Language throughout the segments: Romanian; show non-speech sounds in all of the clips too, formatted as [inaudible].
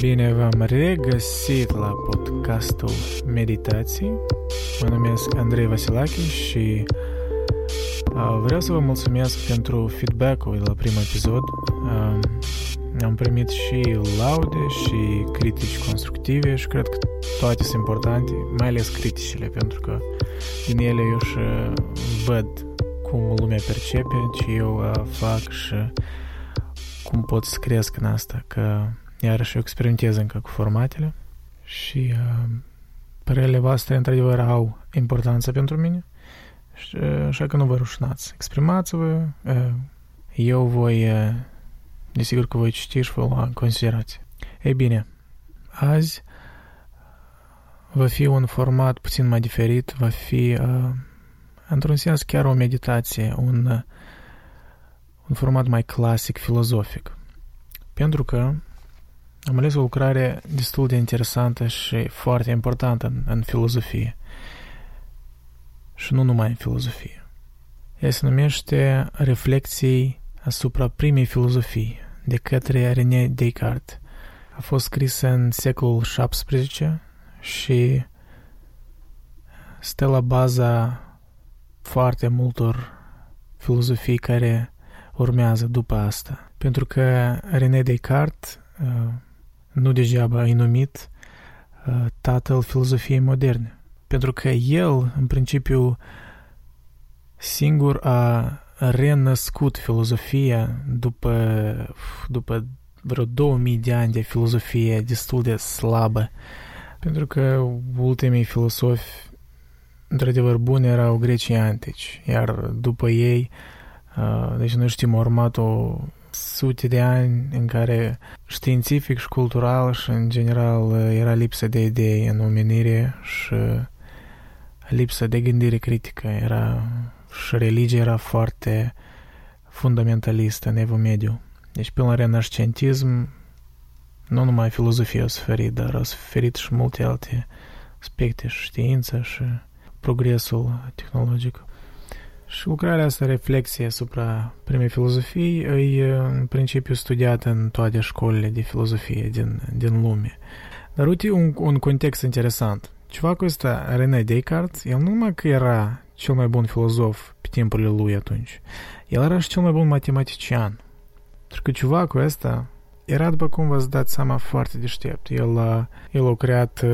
Bine v-am regăsit la podcastul Meditații. Mă numesc Andrei Vasilache și uh, vreau să vă mulțumesc pentru feedback-ul de la primul episod. Uh, am primit și laude și critici constructive și cred că toate sunt importante, mai ales criticile, pentru că din ele eu și văd cum lumea percepe ce eu uh, fac și cum pot să cresc în asta, că iarăși eu experimentez încă cu formatele și uh, părerile voastre într-adevăr au importanță pentru mine și, uh, așa că nu vă rușnați. Exprimați-vă, uh, eu voi, uh, desigur că voi citi și vă lua în considerație. Ei bine, azi va fi un format puțin mai diferit, va fi uh, într-un sens chiar o meditație, un, uh, un format mai clasic, filozofic. Pentru că am ales o lucrare destul de interesantă și foarte importantă în, în filozofie. Și nu numai în filozofie. Ea se numește Reflecții asupra primei filozofii de către René Descartes. A fost scrisă în secolul XVII și stă la baza foarte multor filozofii care urmează după asta. Pentru că René Descartes uh, nu degeaba e numit uh, tatăl filozofiei moderne. Pentru că el, în principiu, singur a renăscut filozofia după, după vreo 2000 de ani de filozofie destul de slabă. Pentru că ultimii filosofi într-adevăr buni erau grecii antici, iar după ei, uh, deci noi știm, au urmat o sute de ani în care științific și cultural și în general era lipsă de idei în omenire și lipsă de gândire critică. Era, și religia era foarte fundamentalistă în evul mediu. Deci până la renascentism nu numai filozofia a suferit, dar a suferit și multe alte aspecte, și știința și progresul tehnologic. Și lucrarea asta, reflexie asupra primei filozofii, e în principiu studiată în toate școlile de filozofie din, din lume. Dar uite un, un context interesant. Cevacul ăsta, René Descartes, el nu numai că era cel mai bun filozof pe timpurile lui atunci, el era și cel mai bun matematician. Pentru că cevacul ăsta era, după cum v-ați dat seama, foarte deștept. El, el a creat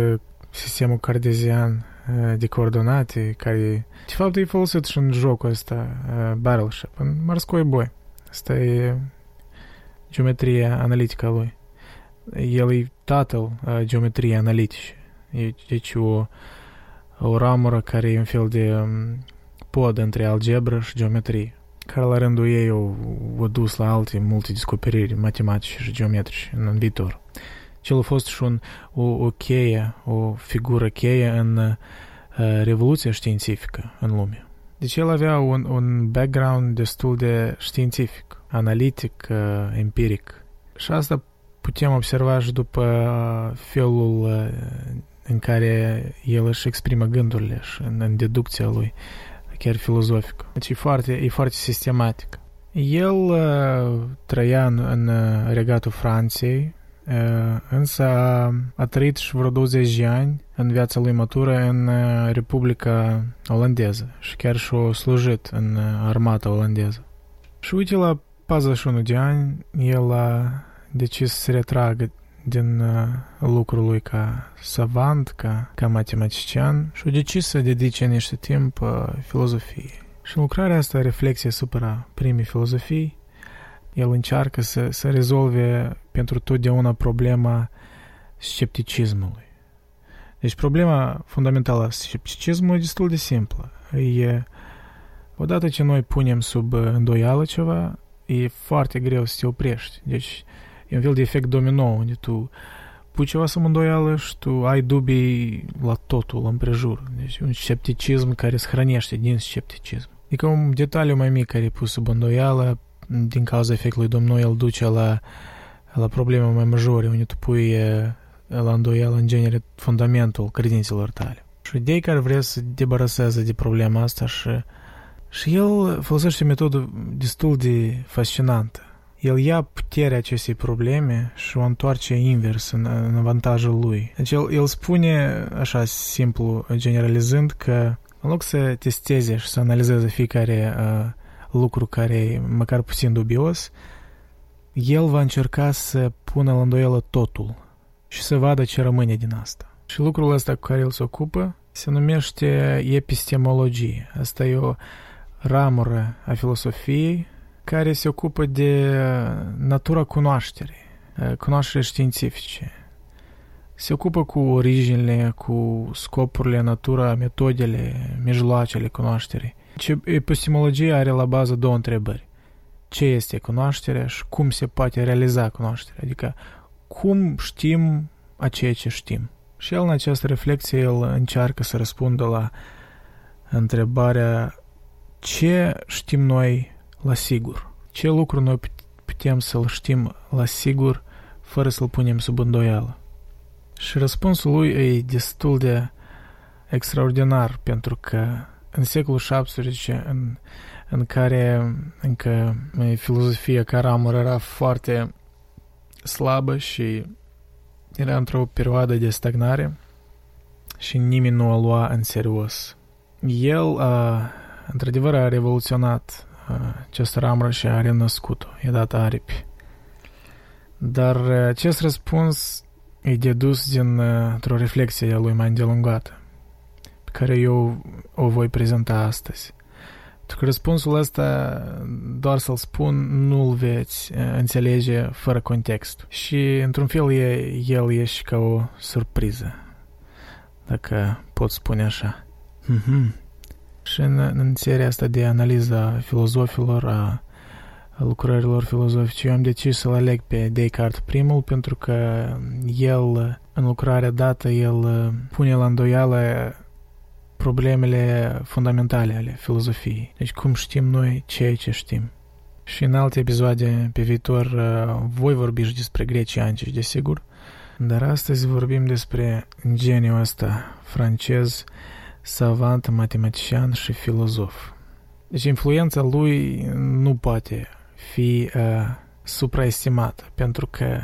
sistemul cardezian Eh, de coordonate care, de fapt, e folosit și în jocul ăsta, eh, Battleship, în Morskoi Boi. Asta e geometria analitică a lui. El e tatăl eh, geometriei analitice. E, deci o, o ramură care e un fel de mm, pod între algebră și geometrie care la rândul ei au, au dus la alte multe descoperiri matematice și geometrice în, în viitor. Cel a fost și un, o, o cheie, o figură cheie în uh, revoluția științifică în lume. Deci el avea un, un background destul de științific, analitic, uh, empiric. Și asta putem observa și după felul uh, în care el își exprimă gândurile și în, în deducția lui, chiar filozofică. Deci e foarte, e foarte sistematic. El uh, trăia în, în regatul Franței, însă a, a trăit și vreo 20 de ani în viața lui matură în Republica Olandeză și chiar și-a slujit în armata olandeză. Și uite, la 41 de ani, el a decis să se retragă din lucrul lui ca savant, ca, ca matematician și a decis să dedice niște timp filozofiei. Și lucrarea asta, reflexie asupra primii filozofii, el încearcă să, să rezolve pentru totdeauna problema scepticismului. Deci problema fundamentală a scepticismului e destul de simplă. E, odată ce noi punem sub îndoială ceva, e foarte greu să te oprești. Deci e un fel de efect domino, unde tu pui ceva sub îndoială și tu ai dubii la totul împrejur. Deci un scepticism care se hrănește din scepticism. Adică un detaliu mai mic care e pus sub îndoială din cauza efectului domnului, el duce la, la probleme mai majore, unde tu pui la îndoială în genere fundamentul credințelor tale. Și idei care vrea să debaraseze de problema asta și, și el folosește o metodă destul de fascinantă. el ia puterea acestei probleme și o întoarce invers în, în avantajul lui. Deci el, el spune, așa simplu, generalizând, că în loc să testeze și să analizeze fiecare uh, lucru care e măcar puțin dubios, el va încerca să pună la îndoială totul și să vadă ce rămâne din asta. Și lucrul ăsta cu care el se ocupă se numește epistemologie. Asta e o ramură a filosofiei care se ocupă de natura cunoașterii, cunoașterii științifice. Se ocupă cu originile, cu scopurile, natura, metodele, mijloacele cunoașterii. Epistemologia are la bază două întrebări. Ce este cunoașterea și cum se poate realiza cunoașterea? Adică cum știm a ceea ce știm. Și el în această reflexie el încearcă să răspundă la întrebarea ce știm noi la sigur? Ce lucru noi putem să-l știm la sigur fără să-l punem sub îndoială? Și răspunsul lui e destul de extraordinar pentru că în secolul XVII, în, în care încă filozofia ca ramură era foarte slabă și era într-o perioadă de stagnare și nimeni nu o lua în serios. El, a, într-adevăr, a revoluționat această ramură și a renăscut-o, i-a dat aripi. Dar acest răspuns e dedus dintr-o reflexie a lui mai îndelungată, pe care eu o voi prezenta astăzi. Pentru că răspunsul ăsta, doar să-l spun, nu-l veți înțelege fără context. Și, într-un fel, e, el e și ca o surpriză, dacă pot spune așa. Mm-hmm. Și în, în seria asta de analiză a filozofilor, a, a lucrărilor filozofice, eu am decis să-l aleg pe Descartes primul, pentru că el, în lucrarea dată, el pune la îndoială problemele fundamentale ale filozofiei. Deci cum știm noi ceea ce știm. Și în alte episoade pe viitor voi vorbi și despre grecii antici, desigur, dar astăzi vorbim despre geniul ăsta francez, savant, matematician și filozof. Deci influența lui nu poate fi uh, supraestimată, pentru că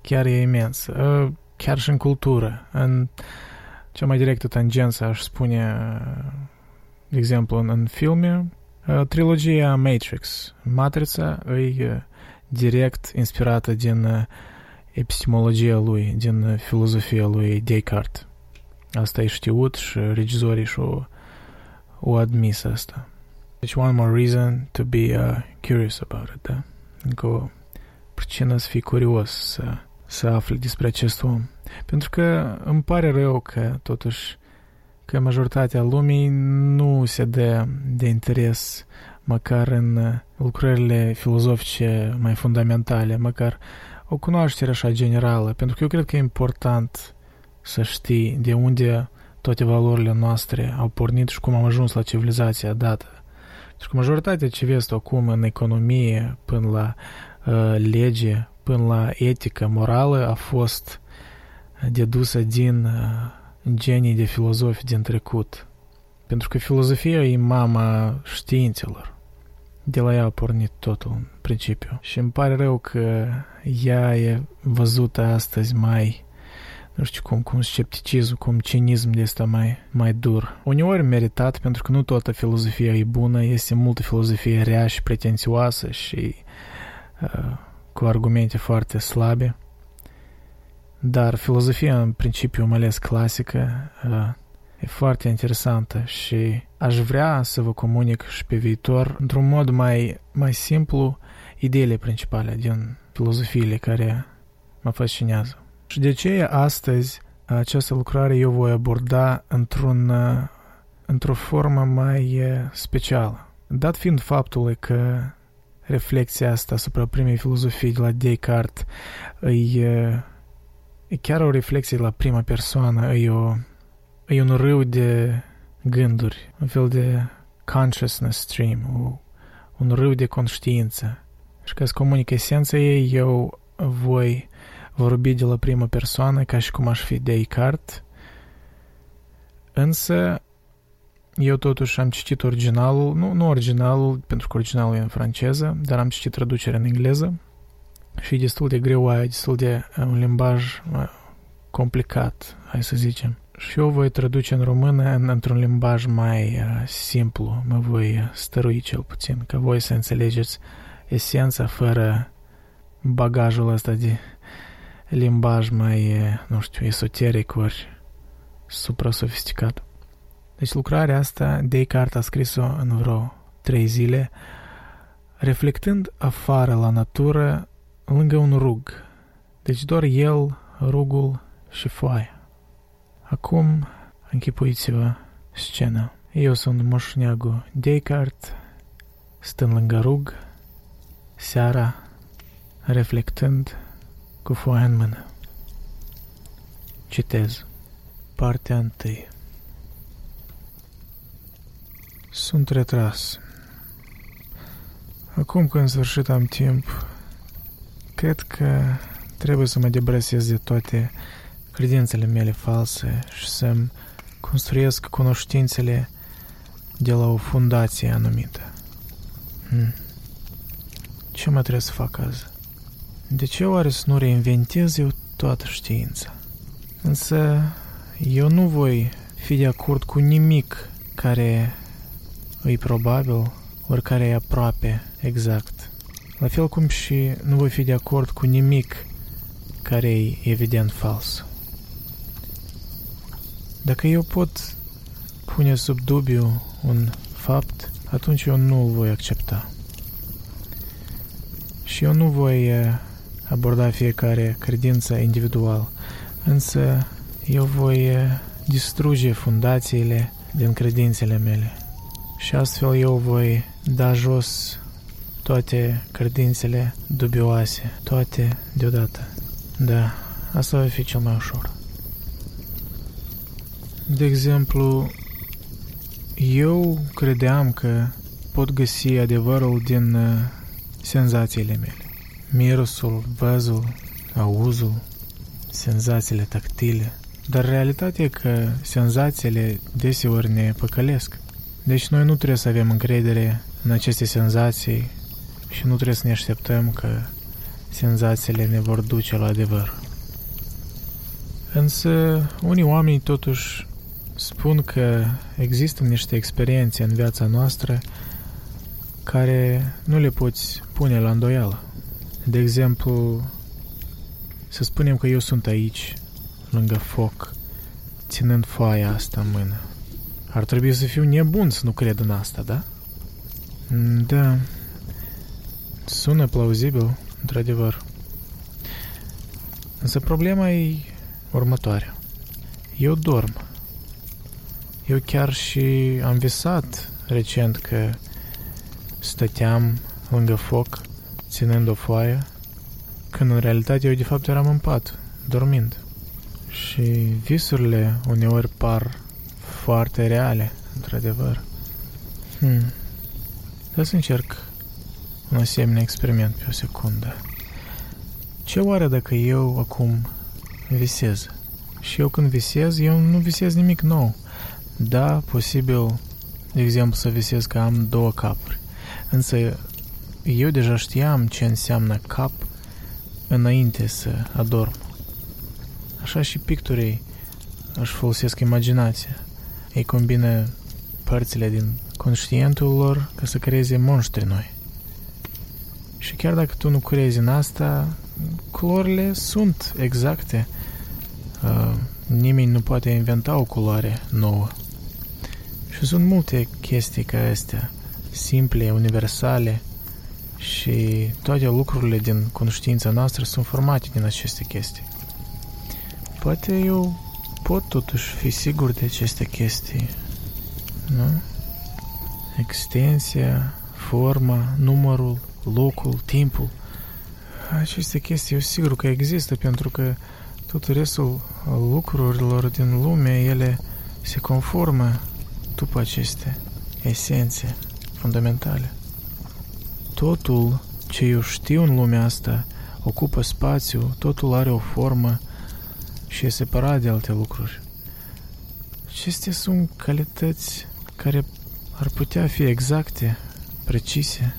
chiar e imensă, uh, chiar și în cultură, în cea mai directă tangență, aș spune, de exemplu, în, în filme, trilogia Matrix. Matrița e direct inspirată din epistemologia lui, din filozofia lui Descartes. Asta e știut și regizorii și-o o admis asta. Deci one more reason to be uh, curious about it, da? Încă o pricină să fii curios, să, să afli despre acest om. Pentru că îmi pare rău că, totuși, că majoritatea lumii nu se dă de interes măcar în lucrările filozofice mai fundamentale, măcar o cunoaștere așa generală, pentru că eu cred că e important să știi de unde toate valorile noastre au pornit și cum am ajuns la civilizația dată. Deci că majoritatea ce vezi acum în economie, până la uh, lege, până la etică morală, a fost dedusă din uh, genii de filozofi din trecut. Pentru că filozofia e mama științelor. De la ea a pornit totul în principiu. Și îmi pare rău că ea e văzută astăzi mai nu știu cum, cum scepticism, cum cinism de asta mai, mai dur. Uneori meritat, pentru că nu toată filozofia e bună, este multă filozofie rea și pretențioasă și uh, cu argumente foarte slabe. Dar filozofia, în principiu, mai ales clasică, uh, e foarte interesantă și aș vrea să vă comunic și pe viitor, într-un mod mai, mai simplu, ideile principale din filozofiile care mă fascinează. Și de aceea astăzi această lucrare eu voi aborda într-un, într-o formă mai specială. Dat fiind faptul că reflexia asta asupra primei filozofii de la Descartes e, e chiar o reflexie la prima persoană, e, o, e un râu de gânduri, un fel de consciousness stream, o, un râu de conștiință. Și ca să comunic esența ei, eu voi vorbi de la prima persoană ca și cum aș fi Descartes, însă eu totuși am citit originalul, nu, nu originalul, pentru că originalul e în franceză, dar am citit traducerea în engleză și e destul de greu, e destul de un limbaj complicat, hai să zicem. Și eu voi traduce în română în, într-un limbaj mai uh, simplu, mă voi stărui cel puțin, ca voi să înțelegeți esența fără bagajul ăsta de limbaj mai, nu știu, esoteric ori supra-sofisticat. Deci lucrarea asta, Descartes a scris-o în vreo trei zile, reflectând afară la natură, lângă un rug. Deci doar el, rugul și foaia. Acum închipuiți-vă scena. Eu sunt moșneagul Descartes, stând lângă rug, seara, reflectând cu foaia în mână. Citez. Partea întâi. Sunt retras. Acum că în sfârșit am timp, cred că trebuie să mă debrasez de toate credințele mele false și să-mi construiesc cunoștințele de la o fundație anumită. Hmm. Ce mă trebuie să fac azi? De ce oare să nu reinventez eu toată știința? Însă eu nu voi fi de acord cu nimic care îi probabil, oricare e aproape exact. La fel cum și nu voi fi de acord cu nimic care e evident fals. Dacă eu pot pune sub dubiu un fapt, atunci eu nu îl voi accepta. Și eu nu voi aborda fiecare credință individual, însă eu voi distruge fundațiile din credințele mele. Și astfel eu voi da jos toate credințele dubioase, toate deodată. Da, asta va fi cel mai ușor. De exemplu, eu credeam că pot găsi adevărul din uh, senzațiile mele. Mirosul, văzul, auzul, senzațiile tactile. Dar realitatea e că senzațiile deseori ne păcălesc. Deci noi nu trebuie să avem încredere în aceste senzații și nu trebuie să ne așteptăm că senzațiile ne vor duce la adevăr. Însă, unii oameni totuși spun că există niște experiențe în viața noastră care nu le poți pune la îndoială. De exemplu, să spunem că eu sunt aici, lângă foc, ținând foaia asta în mână. Ar trebui să fiu nebun să nu cred în asta, da? Da. Sună plauzibil, într-adevăr. Însă problema e următoarea. Eu dorm. Eu chiar și am visat recent că stăteam lângă foc, ținând o foaie, când în realitate eu de fapt eram în pat, dormind. Și visurile uneori par foarte reale, într-adevăr. Hmm. Să încerc un asemenea experiment pe o secundă. Ce oare dacă eu acum visez? Și eu când visez, eu nu visez nimic nou. Da, posibil, de exemplu, să visez că am două capuri. Însă eu deja știam ce înseamnă cap înainte să adorm. Așa și picturii își folosesc imaginația. Ei combină părțile din conștientul lor ca să creeze monștri noi. Și chiar dacă tu nu crezi în asta, culorile sunt exacte. Uh, nimeni nu poate inventa o culoare nouă. Și sunt multe chestii ca astea, simple, universale, și toate lucrurile din conștiința noastră sunt formate din aceste chestii. Poate eu pot totuși fi sigur de aceste chestii, nu? Extensia, forma, numărul, locul, timpul. Aceste chestii eu sigur că există pentru că tot restul lucrurilor din lume, ele se conformă după aceste esențe fundamentale. Totul ce eu știu în lumea asta ocupă spațiu, totul are o formă și e separat de alte lucruri. Acestea sunt calități care ar putea fi exacte, precise.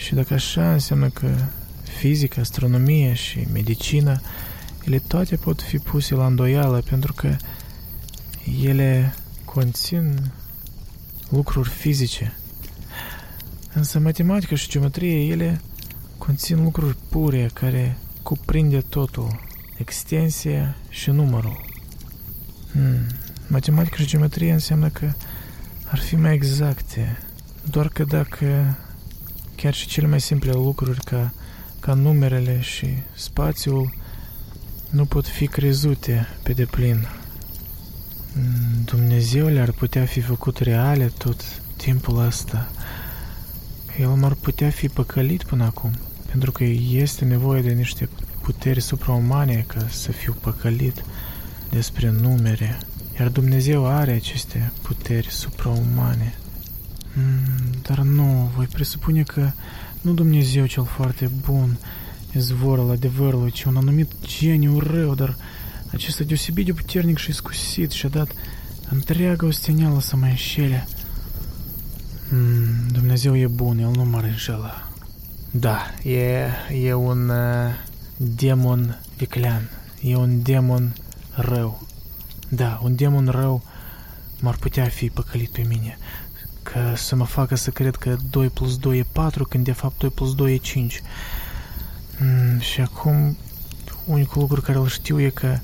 Și dacă așa înseamnă că fizică, astronomie și medicină, ele toate pot fi puse la îndoială pentru că ele conțin lucruri fizice. Însă matematica și geometrie, ele conțin lucruri pure care cuprinde totul, extensia și numărul. Hmm. Matematica și geometrie înseamnă că ar fi mai exacte, doar că dacă chiar și cele mai simple lucruri ca, ca numerele și spațiul nu pot fi crezute pe deplin. Hmm, Dumnezeu le-ar putea fi făcut reale tot timpul ăsta. El m-ar putea fi păcălit până acum, pentru că este nevoie de niște puteri supraumane ca să fiu păcălit despre numere, iar Dumnezeu are aceste puteri supraumane. Mm, voi presupune că nu Dumnezeu cel foarte bun, izvor al adevărului, ci un anumit geniu rău, dar acesta deosebit de puternic și iscusit și-a dat întreaga osteneală să mă înșele. Mm, Dumnezeu e bun, El nu m-ar înșela. Da, e, e un uh, demon viclean, e un demon rău. Da, un demon rău m-ar putea fi păcălit pe mine, că să mă facă să cred că 2 plus 2 e 4, când de fapt 2 plus 2 e 5. Mm, și acum, unicul lucru care îl știu e că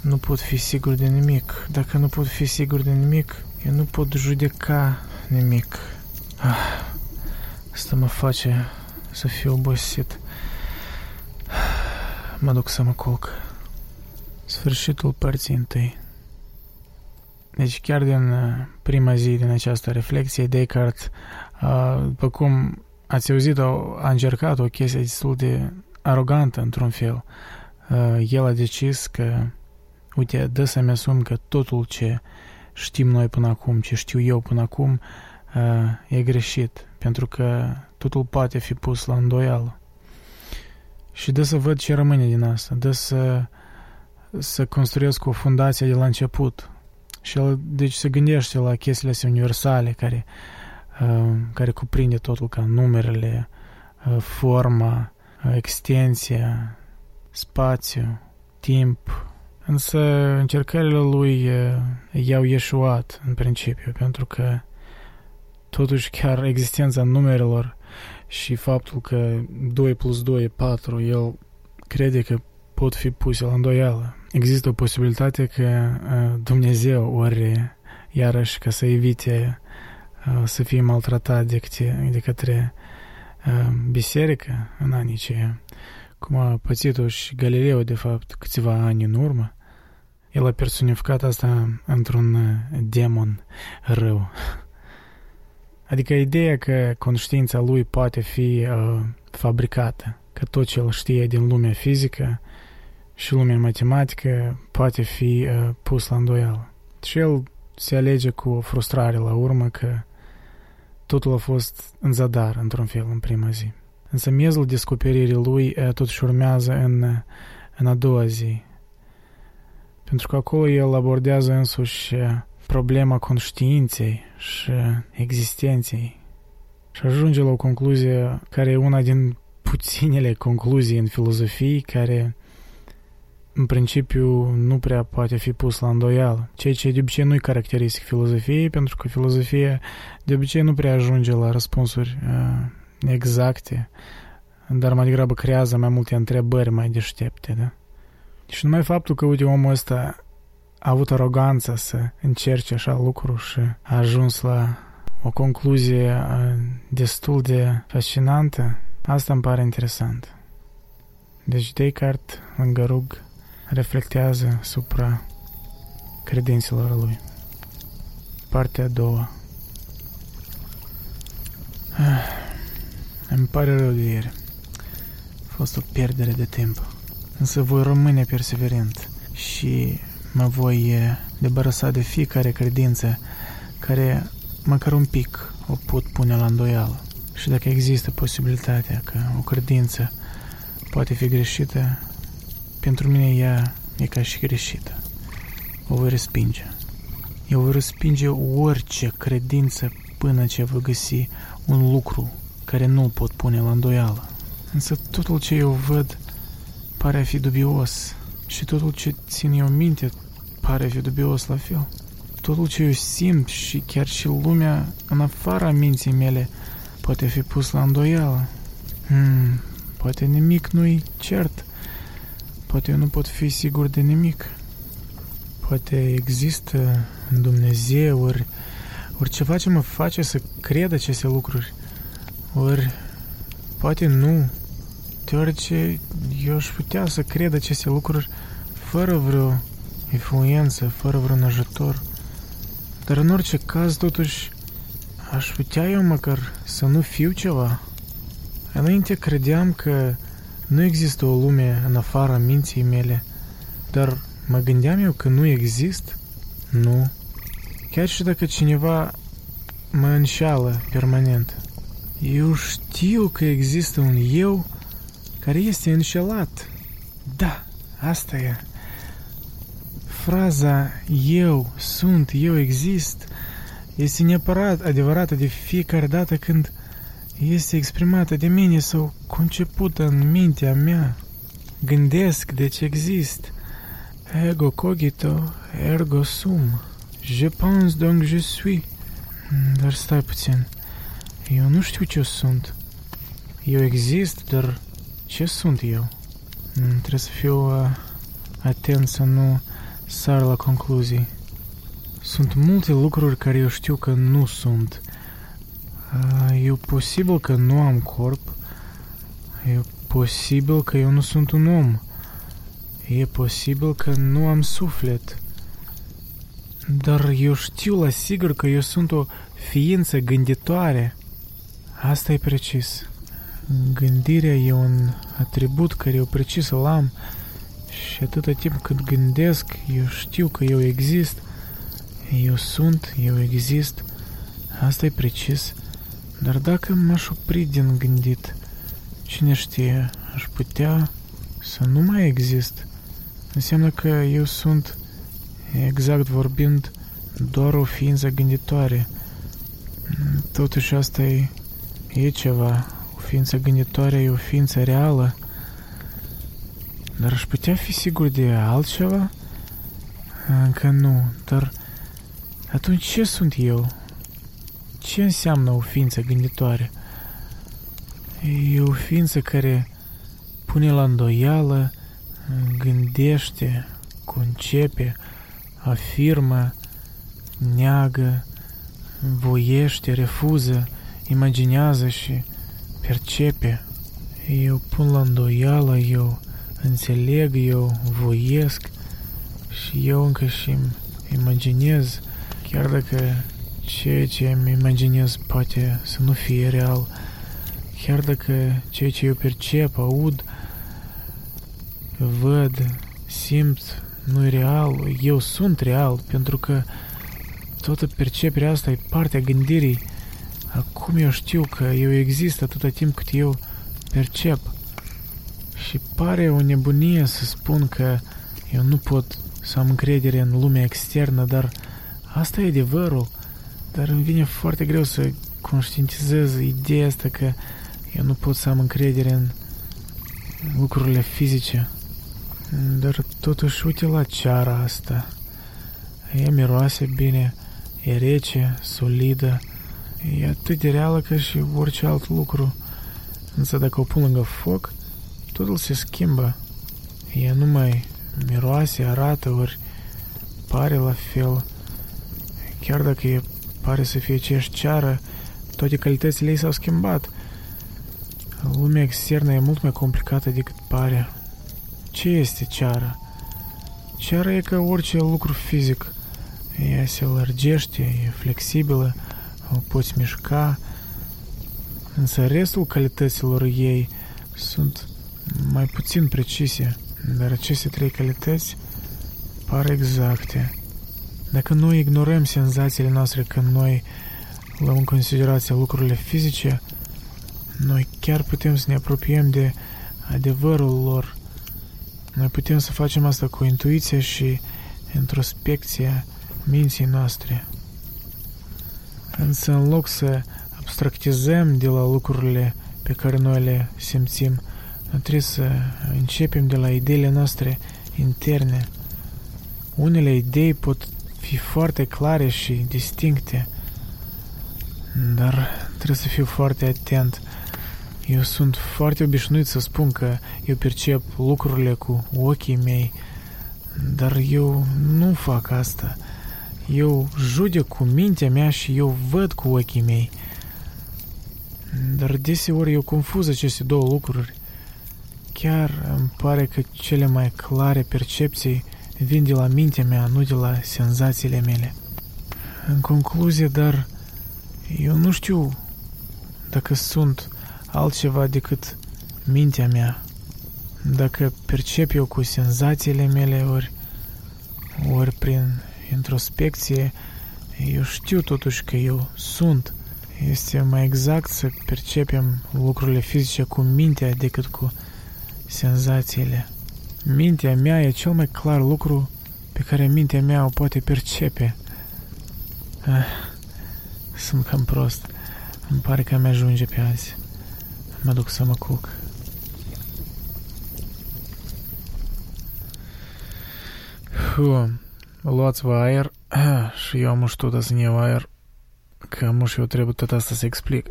nu pot fi sigur de nimic. Dacă nu pot fi sigur de nimic, eu nu pot judeca nimic. Ah, asta mă face să fiu obosit. Mă duc să mă culc. Sfârșitul părții întâi. Deci chiar din uh, prima zi din această reflexie, Descartes, uh, după cum ați auzit, a încercat o chestie destul de arogantă într-un fel. Uh, el a decis că, uite, dă să-mi asum că totul ce știm noi până acum, ce știu eu până acum, e greșit, pentru că totul poate fi pus la îndoială. Și dă să văd ce rămâne din asta, dă să, să construiesc o fundație de la început. Și el, deci, se gândește la chestiile astea universale care, uh, care cuprinde totul ca numerele, uh, forma, uh, extensia, spațiu, timp. Însă încercările lui uh, i-au ieșuat în principiu, pentru că totuși chiar existența numerelor și faptul că 2 plus 2 e 4, el crede că pot fi puse la îndoială. Există o posibilitate că uh, Dumnezeu ori iarăși ca să evite uh, să fie maltratat de, către, de către uh, biserică în anii ce cum a pățit-o și Galileo, de fapt, câțiva ani în urmă, el a personificat asta într-un demon rău. Adică ideea că conștiința lui poate fi uh, fabricată, că tot ce el știe din lumea fizică și lumea matematică poate fi uh, pus la îndoială. Și el se alege cu o frustrare la urmă că totul a fost în zadar, într-un fel, în prima zi. Însă miezul descoperirii lui uh, totuși urmează în, în a doua zi. Pentru că acolo el abordează însuși uh, problema conștiinței și existenței și ajunge la o concluzie care e una din puținele concluzii în filozofie care în principiu nu prea poate fi pus la îndoială, ceea ce de obicei nu-i caracteristic filozofiei, pentru că filozofia de obicei nu prea ajunge la răspunsuri uh, exacte, dar mai degrabă creează mai multe întrebări mai deștepte, da? Și numai faptul că, uite, omul ăsta a avut aroganța să încerce așa lucruri și a ajuns la o concluzie destul de fascinantă, asta îmi pare interesant. Deci Descartes, lângă rug, reflectează supra credințelor lui. Partea a doua. Ah, îmi pare rău de ieri. A fost o pierdere de timp. Însă voi rămâne perseverent și mă voi debărăsa de fiecare credință care măcar un pic o pot pune la îndoială. Și dacă există posibilitatea că o credință poate fi greșită, pentru mine ea e ca și greșită. O voi respinge. Eu voi respinge orice credință până ce voi găsi un lucru care nu pot pune la îndoială. Însă totul ce eu văd pare a fi dubios și totul ce țin eu minte pare a fi dubios la fel. Totul ce eu simt și chiar și lumea în afara minții mele poate fi pus la îndoială. Hmm, poate nimic nu-i cert. Poate eu nu pot fi sigur de nimic. Poate există în Dumnezeu, ori, ori ceva ce mă face să cred aceste lucruri. Ori poate nu, deoarece eu aș putea să cred aceste lucruri fără vreo influență, fără vreun ajutor. Dar în orice caz, totuși, aș putea eu măcar să nu fiu ceva. Înainte credeam că nu există o lume în afara minții mele, dar mă gândeam eu că nu exist? Nu. Chiar și dacă cineva mă înșală permanent. Eu știu că există un eu care este înșelat. Da, asta e. Fraza eu sunt, eu exist este neapărat adevărată de fiecare dată când este exprimată de mine sau concepută în mintea mea. Gândesc deci exist. Ego cogito, ergo sum. Je pense donc je suis. Dar stai puțin. Eu nu știu ce sunt. Eu exist, dar ce sunt eu? Trebuie să fiu uh, atent să nu sar la concluzii. Sunt multe lucruri care eu știu că nu sunt. E posibil că nu am corp. E posibil că eu nu sunt un om. E posibil că nu am suflet. Dar eu știu la sigur că eu sunt o ființă gânditoare. Asta e precis. Gândirea e un atribut care eu precis îl am și atâta timp cât gândesc, eu știu că eu exist – eu sunt, eu exist, asta e precis. Dar dacă m-aș opri din gândit, cine știe, aș putea să nu mai exist. Înseamnă că eu sunt, exact vorbind, doar o ființă gânditoare. Totuși asta e, e ceva. O ființă gânditoare e o ființă reală. Dar aș putea fi sigur de altceva? Încă nu, dar atunci ce sunt eu? Ce înseamnă o ființă gânditoare? E o ființă care pune la îndoială, gândește, concepe, afirmă, neagă, voiește, refuză, imaginează și percepe. Eu pun la îndoială, eu înțeleg, eu voiesc și eu încă și imaginez Chiar dacă ceea ce îmi imaginez poate să nu fie real, chiar dacă ceea ce eu percep, aud, văd, simt, nu e real, eu sunt real, pentru că toată perceperea asta e partea gândirii. Acum eu știu că eu există atâta timp cât eu percep. Și pare o nebunie să spun că eu nu pot să am încredere în lumea externă, dar Asta e adevărul, dar îmi vine foarte greu să conștientizez ideea asta că eu nu pot să am încredere în lucrurile fizice. Dar totuși uite la ceara asta. Ea miroase bine, e rece, solidă, e atât de reală ca și orice alt lucru. Însă dacă o pun lângă foc, totul se schimbă. Ea nu mai miroase, arată, ori pare la fel. Chiar dacă e, pare să fie aceeași ceară, toate calitățile ei s-au schimbat. Lumea externă e mult mai complicată decât pare. Ce este ceara? Ceara e ca orice lucru fizic. Ea se lărgește, e flexibilă, o poți mișca, însă restul calităților ei sunt mai puțin precise, dar aceste trei calități par exacte. Dacă noi ignorăm senzațiile noastre când noi luăm în considerație lucrurile fizice, noi chiar putem să ne apropiem de adevărul lor. Noi putem să facem asta cu intuiția și introspecția minții noastre. Însă în loc să abstractizăm de la lucrurile pe care noi le simțim, trebuie să începem de la ideile noastre interne. Unele idei pot fi foarte clare și distincte, dar trebuie să fiu foarte atent. Eu sunt foarte obișnuit să spun că eu percep lucrurile cu ochii mei, dar eu nu fac asta. Eu judec cu mintea mea și eu văd cu ochii mei. Dar deseori eu confuz aceste două lucruri. Chiar îmi pare că cele mai clare percepții vin de la mintea mea, nu de la senzațiile mele. În concluzie, dar eu nu știu dacă sunt altceva decât mintea mea, dacă percep eu cu senzațiile mele, ori, ori prin introspecție, eu știu totuși că eu sunt. Este mai exact să percepem lucrurile fizice cu mintea decât cu senzațiile. Mintea mea e cel mai clar lucru pe care mintea mea o poate percepe. Ah, sunt cam prost. Îmi pare că mi-ajunge pe azi. Mă duc să mă culc. Фу, luați-vă aer și eu am știut să iau aer că am și eu trebuie tot asta să explic. [laughs]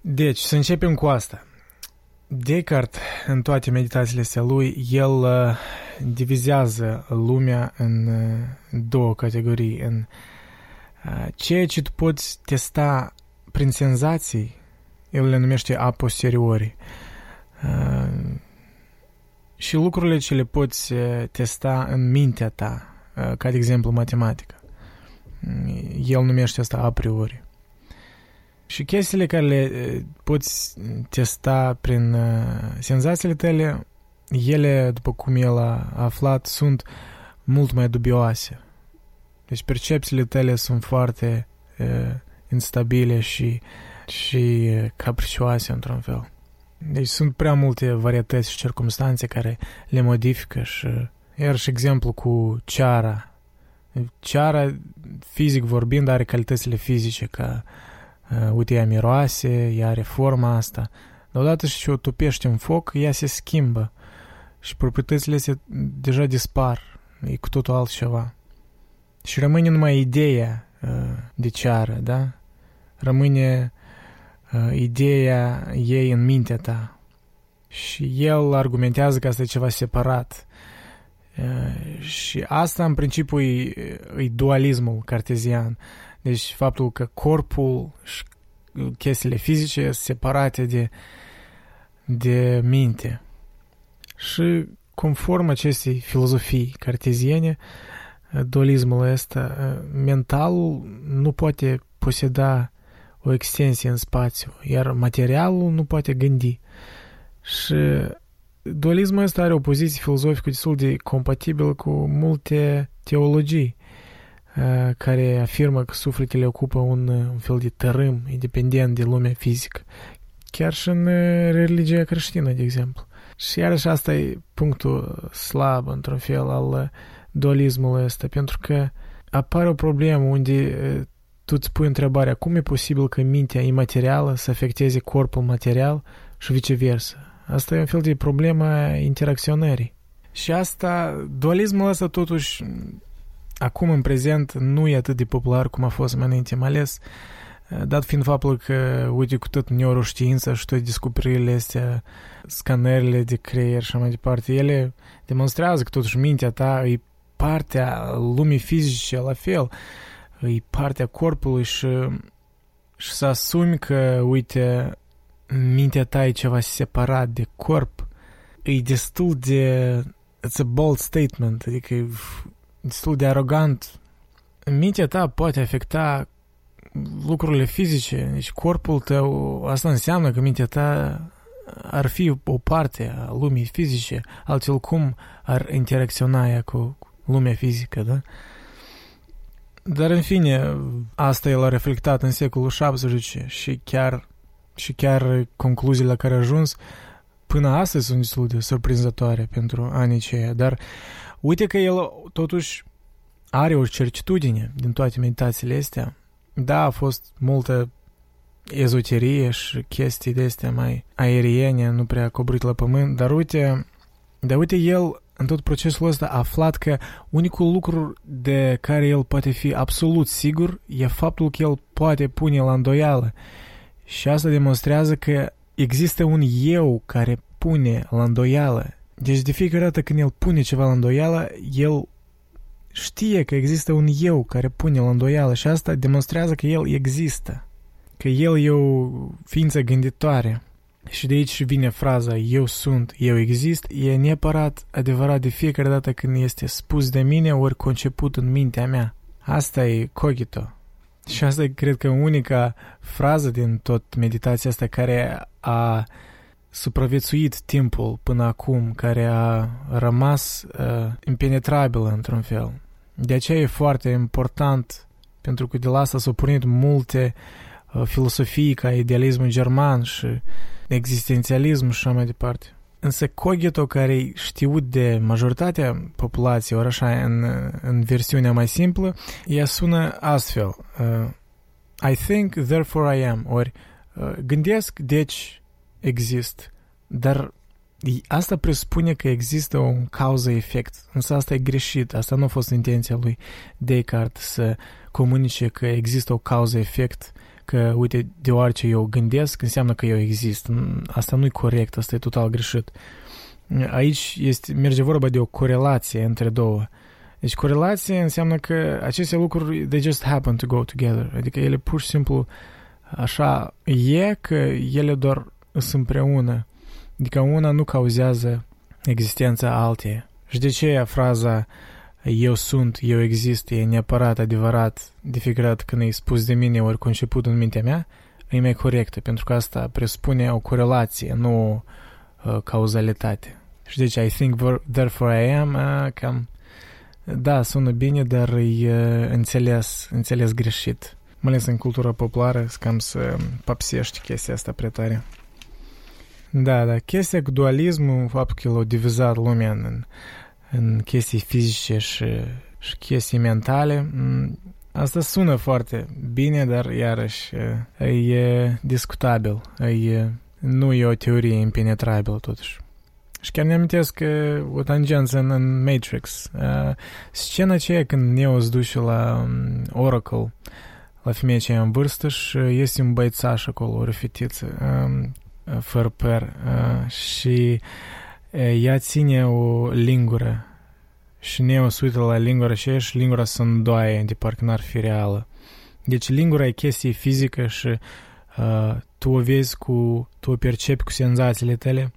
deci, să începem cu asta. Descartes, în toate meditațiile astea lui, el uh, divizează lumea în uh, două categorii. În uh, ceea ce tu poți testa prin senzații, el le numește a posteriori. Uh, și lucrurile ce le poți uh, testa în mintea ta, uh, ca de exemplu matematica. El numește asta a priori. Și chestiile care le poți testa prin senzațiile tale, ele, după cum el a aflat, sunt mult mai dubioase. Deci percepțiile tale sunt foarte uh, instabile și, și capricioase într-un fel. Deci sunt prea multe varietăți și circunstanțe care le modifică și iar și exemplu cu ceara. Ceara, fizic vorbind, are calitățile fizice ca uh, uite, ea miroase, ea are forma asta. Dar odată și o topești în foc, ea se schimbă și proprietățile se deja dispar. E cu totul altceva. Și rămâne numai ideea uh, de ceară, da? rămâne uh, ideea ei în mintea ta. Și el argumentează că asta e ceva separat. Uh, și asta, în principiu, e, e dualismul cartezian. Deci faptul că corpul și chestiile fizice sunt separate de, de minte. Și conform acestei filozofii carteziene, dualismul ăsta, mentalul nu poate poseda o extensie în spațiu, iar materialul nu poate gândi. Și dualismul ăsta are o poziție filozofică destul de compatibilă cu multe teologii care afirmă că sufletele ocupă un, un fel de tărâm independent de lumea fizică. Chiar și în religia creștină, de exemplu. Și iarăși asta e punctul slab, într-un fel, al dualismului ăsta, pentru că apare o problemă unde tu îți pui întrebarea cum e posibil că mintea imaterială să afecteze corpul material și viceversa. Asta e un fel de problemă interacționării. Și asta, dualismul ăsta totuși acum în prezent nu e atât de popular cum a fost mai înainte, mai ales dat fiind faptul că, uite, cu tot neuroștiința și toate descoperirile astea, scanerele de creier și mai departe, ele demonstrează că totuși mintea ta e partea lumii fizice la fel e partea corpului și, și să asumi că, uite, mintea ta e ceva separat de corp, e destul de... It's a bold statement, adică e destul de arogant. Mintea ta poate afecta lucrurile fizice, deci corpul tău, asta înseamnă că mintea ta ar fi o parte a lumii fizice, altfel cum ar interacționa ea cu lumea fizică, da? Dar în fine, asta el a reflectat în secolul XVII și chiar, și chiar concluziile la care a ajuns până astăzi sunt destul de surprinzătoare pentru anii aceia. Dar uite că el totuși are o certitudine din toate meditațiile astea. Da, a fost multă ezoterie și chestii de astea mai aeriene, nu prea coborât la pământ, dar uite, dar uite el în tot procesul ăsta a aflat că unicul lucru de care el poate fi absolut sigur e faptul că el poate pune la îndoială. Și asta demonstrează că există un eu care pune la îndoială. Deci de fiecare dată când el pune ceva la îndoială, el știe că există un eu care pune la îndoială și asta demonstrează că el există. Că el e o ființă gânditoare. Și de aici vine fraza eu sunt, eu exist, e neapărat adevărat de fiecare dată când este spus de mine ori conceput în mintea mea. Asta e cogito. Și asta e, cred că, unica frază din tot meditația asta care a supraviețuit timpul până acum, care a rămas uh, impenetrabilă într-un fel. De aceea e foarte important, pentru că de la asta s-au pornit multe uh, filosofii ca idealismul german și existențialism și așa mai departe. Însă Cogito, care e știut de majoritatea populației, ori așa, în, în versiunea mai simplă, ea sună astfel. Uh, I think, therefore I am. Ori uh, gândesc, deci exist. Dar asta presupune că există un cauză-efect. Însă asta e greșit. Asta nu a fost intenția lui Descartes să comunice că există o cauză-efect că, uite, deoarece eu gândesc, înseamnă că eu exist. Asta nu e corect, asta e total greșit. Aici este, merge vorba de o corelație între două. Deci corelație înseamnă că aceste lucruri, they just happen to go together. Adică ele pur și simplu așa e că ele doar sunt împreună. Adică una nu cauzează existența alteia. Și de ce fraza eu sunt, eu exist, e neapărat adevărat de fiecare dată când e spus de mine ori conceput în mintea mea, e mai corectă, pentru că asta presupune o corelație, nu uh, cauzalitate. Și deci I think therefore I am, uh, cam, da, sună bine, dar e uh, înțeles, înțeles greșit. Mai ales în cultura populară, cam să papsești chestia asta prea tare. Da, da, chestia cu dualismul, faptul că l-a divizat lumea în în chestii fizice și, și chestii mentale. Mm, asta sună foarte bine, dar iarăși e discutabil. E, nu e o teorie impenetrabilă totuși. Și chiar ne amintesc că o tangență în, în Matrix. Uh, scena aceea când Neo se duce la um, Oracle, la femeia aceea în vârstă și este un băițaș acolo, o fetiță, um, fără păr. Uh, și ea ține o lingură și Neo se uită la lingura și și lingura se îndoaie de parcă n-ar fi reală. Deci lingura e chestie fizică și uh, tu o vezi cu, tu o percepi cu senzațiile tale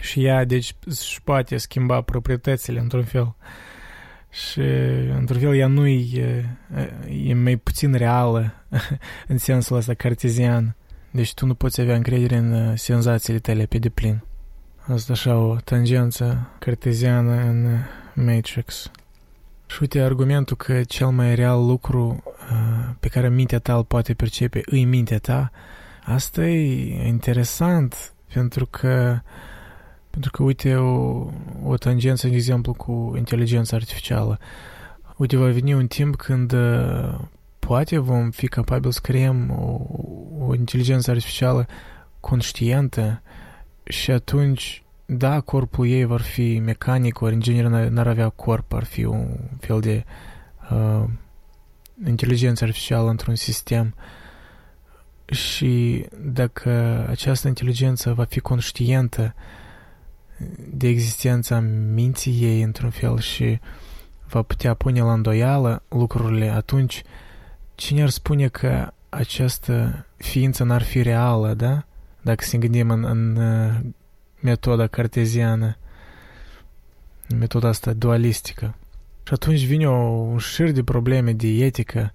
și ea, deci, își poate schimba proprietățile într-un fel. Și, într-un fel, ea nu e, e mai puțin reală [laughs] în sensul ăsta cartezian. Deci tu nu poți avea încredere în senzațiile tale pe deplin. Asta așa o tangență carteziană în Matrix. Și uite argumentul că cel mai real lucru uh, pe care mintea ta îl poate percepe îi mintea ta, asta e interesant pentru că pentru că, uite, o, o tangență, de exemplu, cu inteligența artificială. Uite, va veni un timp când uh, poate vom fi capabili să creăm o, o inteligență artificială conștientă și atunci da, corpul ei vor fi mecanic, ori în genere n-ar avea corp, ar fi un fel de uh, inteligență artificială într-un sistem. Și dacă această inteligență va fi conștientă de existența minții ei într-un fel și va putea pune la îndoială lucrurile, atunci cine ar spune că această ființă n-ar fi reală, da? Dacă să ne gândim în, în metoda carteziană, metoda asta dualistică. Și atunci vine o, un șir de probleme de etică,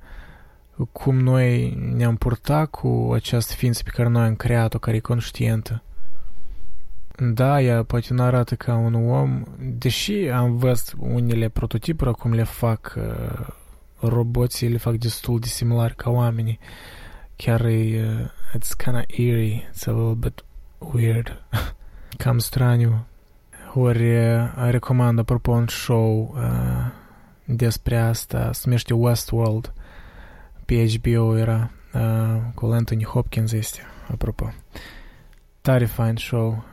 cum noi ne-am purtat cu această ființă pe care noi am creat-o, care e conștientă. Da, ea poate nu arată ca un om, deși am văzut unele prototipuri acum le fac uh, roboții, le fac destul de similar ca oamenii. Chiar e, uh, it's kind of eerie, it's a little bit weird. [laughs] cam straniu. ori recomand apropo un show uh, despre asta, se numește Westworld, pe HBO era, uh, cu Anthony Hopkins este, apropo. Tare fain show,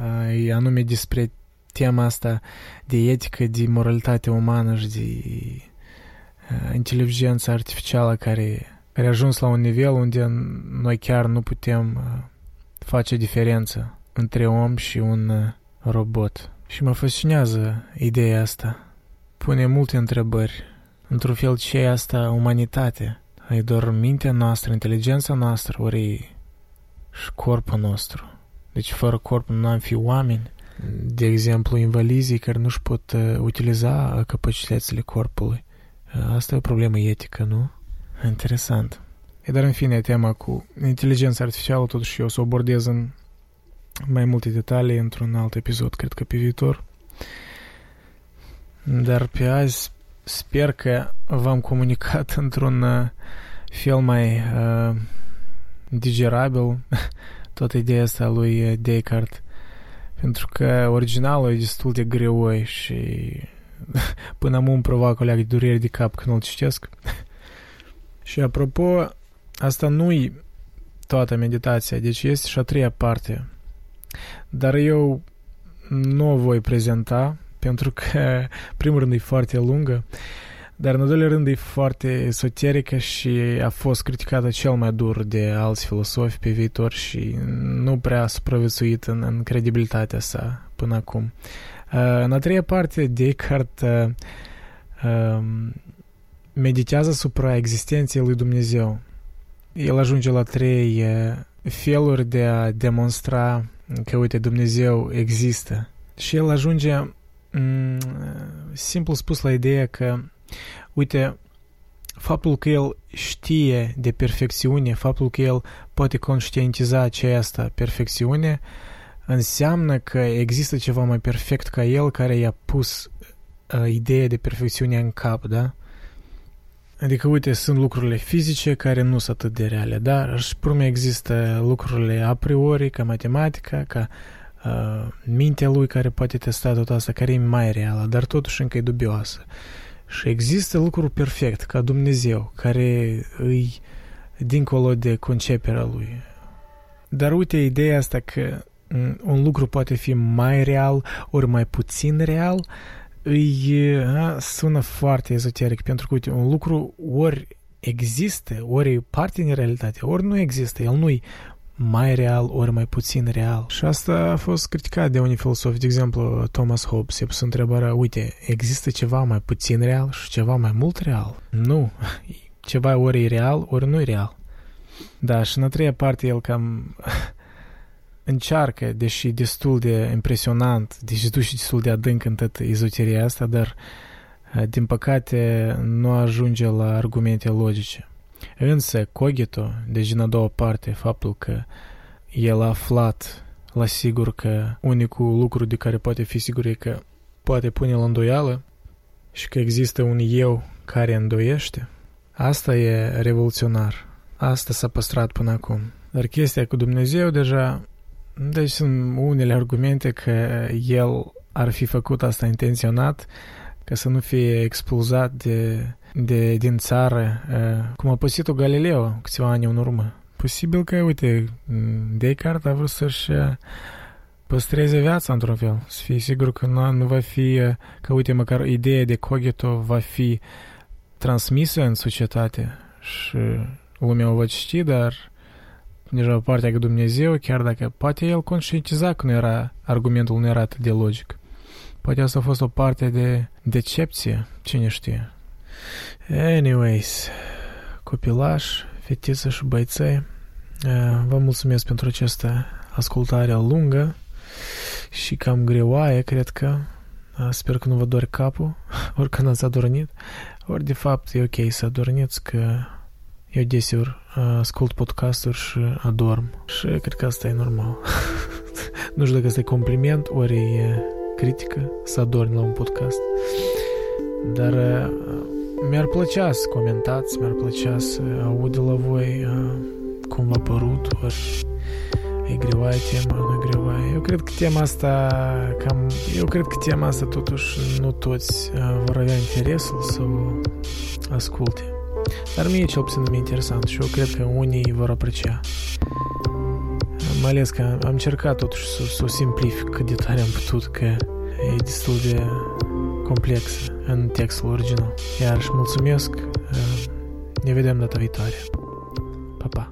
uh, e anume despre tema asta de etică, de moralitate umană și de uh, inteligență artificială care, care a ajuns la un nivel unde noi chiar nu putem uh, face diferență între om și un uh, robot. Și mă fascinează ideea asta. Pune multe întrebări. Într-un fel, ce e asta umanitate? E doar mintea noastră, inteligența noastră, ori și corpul nostru. Deci fără corp nu am fi oameni. De exemplu, invalizii care nu-și pot uh, utiliza capacitățile corpului. Uh, asta e o problemă etică, nu? Interesant. E dar în fine tema cu inteligența artificială, totuși eu o să o abordez în mai multe detalii într-un alt episod, cred că pe viitor. Dar pe azi sper că v-am comunicat [laughs] într-un uh, fel mai uh, digerabil [laughs] toată ideea asta lui uh, Descartes. Pentru că originalul e destul de greu și [laughs] până am îmi provoacă o leagă de durere de cap când îl citesc. [laughs] și apropo, asta nu-i toată meditația, deci este și a treia parte dar eu nu o voi prezenta pentru că, [laughs] primul rând, e foarte lungă, dar în al doilea rând e foarte esoterică și a fost criticată cel mai dur de alți filosofi pe viitor și nu prea a supraviețuit în, în credibilitatea sa până acum. Uh, în a treia parte, Descartes uh, uh, meditează asupra existenței lui Dumnezeu. El ajunge la trei uh, feluri de a demonstra că, uite, Dumnezeu există. Și el ajunge, mm, simplu spus, la ideea că, uite, faptul că el știe de perfecțiune, faptul că el poate conștientiza această perfecțiune, înseamnă că există ceva mai perfect ca el care i-a pus uh, ideea de perfecțiune în cap, da? Adică, uite, sunt lucrurile fizice care nu sunt atât de reale, dar și pe există lucrurile a priori, ca matematica, ca uh, mintea lui care poate testa tot asta, care e mai reală, dar totuși încă e dubioasă. Și există lucruri perfect, ca Dumnezeu, care îi dincolo de conceperea lui. Dar uite ideea asta că un lucru poate fi mai real, ori mai puțin real, îi a, sună foarte ezoteric, pentru că, uite, un lucru ori există, ori e parte din realitate, ori nu există, el nu e mai real, ori mai puțin real. Și asta a fost criticat de unii filosofi, de exemplu, Thomas Hobbes i-a pus întrebarea, uite, există ceva mai puțin real și ceva mai mult real? Nu, ceva ori e real, ori nu e real. Da, și în a treia parte el cam încearcă, deși destul de impresionant, deși duce destul de adânc în tot ezoteria asta, dar din păcate nu ajunge la argumente logice. Însă Cogito, deci din a doua parte, faptul că el a aflat la sigur că unicul lucru de care poate fi sigur e că poate pune la îndoială și că există un eu care îndoiește, asta e revoluționar. Asta s-a păstrat până acum. Dar chestia cu Dumnezeu deja deci sunt unele argumente că el ar fi făcut asta intenționat ca să nu fie expulzat de, de, din țară, cum a păsit-o Galileo câțiva ani în urmă. Posibil că, uite, Descartes a vrut să-și păstreze viața într-un fel, să fie sigur că nu, nu va fi, că, uite, măcar ideea de cogito va fi transmisă în societate și lumea o va citi, dar deja partea cu Dumnezeu, chiar dacă poate el conștientiza că nu era, argumentul nu era atât de logic. Poate asta a fost o parte de decepție, cine știe. Anyways, copilaș, fetiță și băiței, vă mulțumesc pentru această ascultare lungă și cam greoaie, cred că. Sper că nu vă doare capul, [laughs] ori că n-ați adornit, ori de fapt e ok să adorniți, că eu deseori ascult podcasturi și adorm. Și cred că asta e normal. nu știu dacă asta e compliment, ori e critică să adormi la un podcast. Dar mi-ar plăcea să comentați, mi-ar plăcea să aud de la voi cum v-a părut, ori e greoaie tema, nu e greoaie. Eu cred că tema asta, cam, eu cred că tema asta totuși nu toți uh, vor avea interesul să o asculte. Dar mie cel puțin mi interesant și eu cred că unii vor aprecia. Mai ales că am încercat totuși să, să o simplific cât de tare am putut, că e destul de complexă în textul original. Iar și mulțumesc, ne vedem data viitoare. Pa, pa!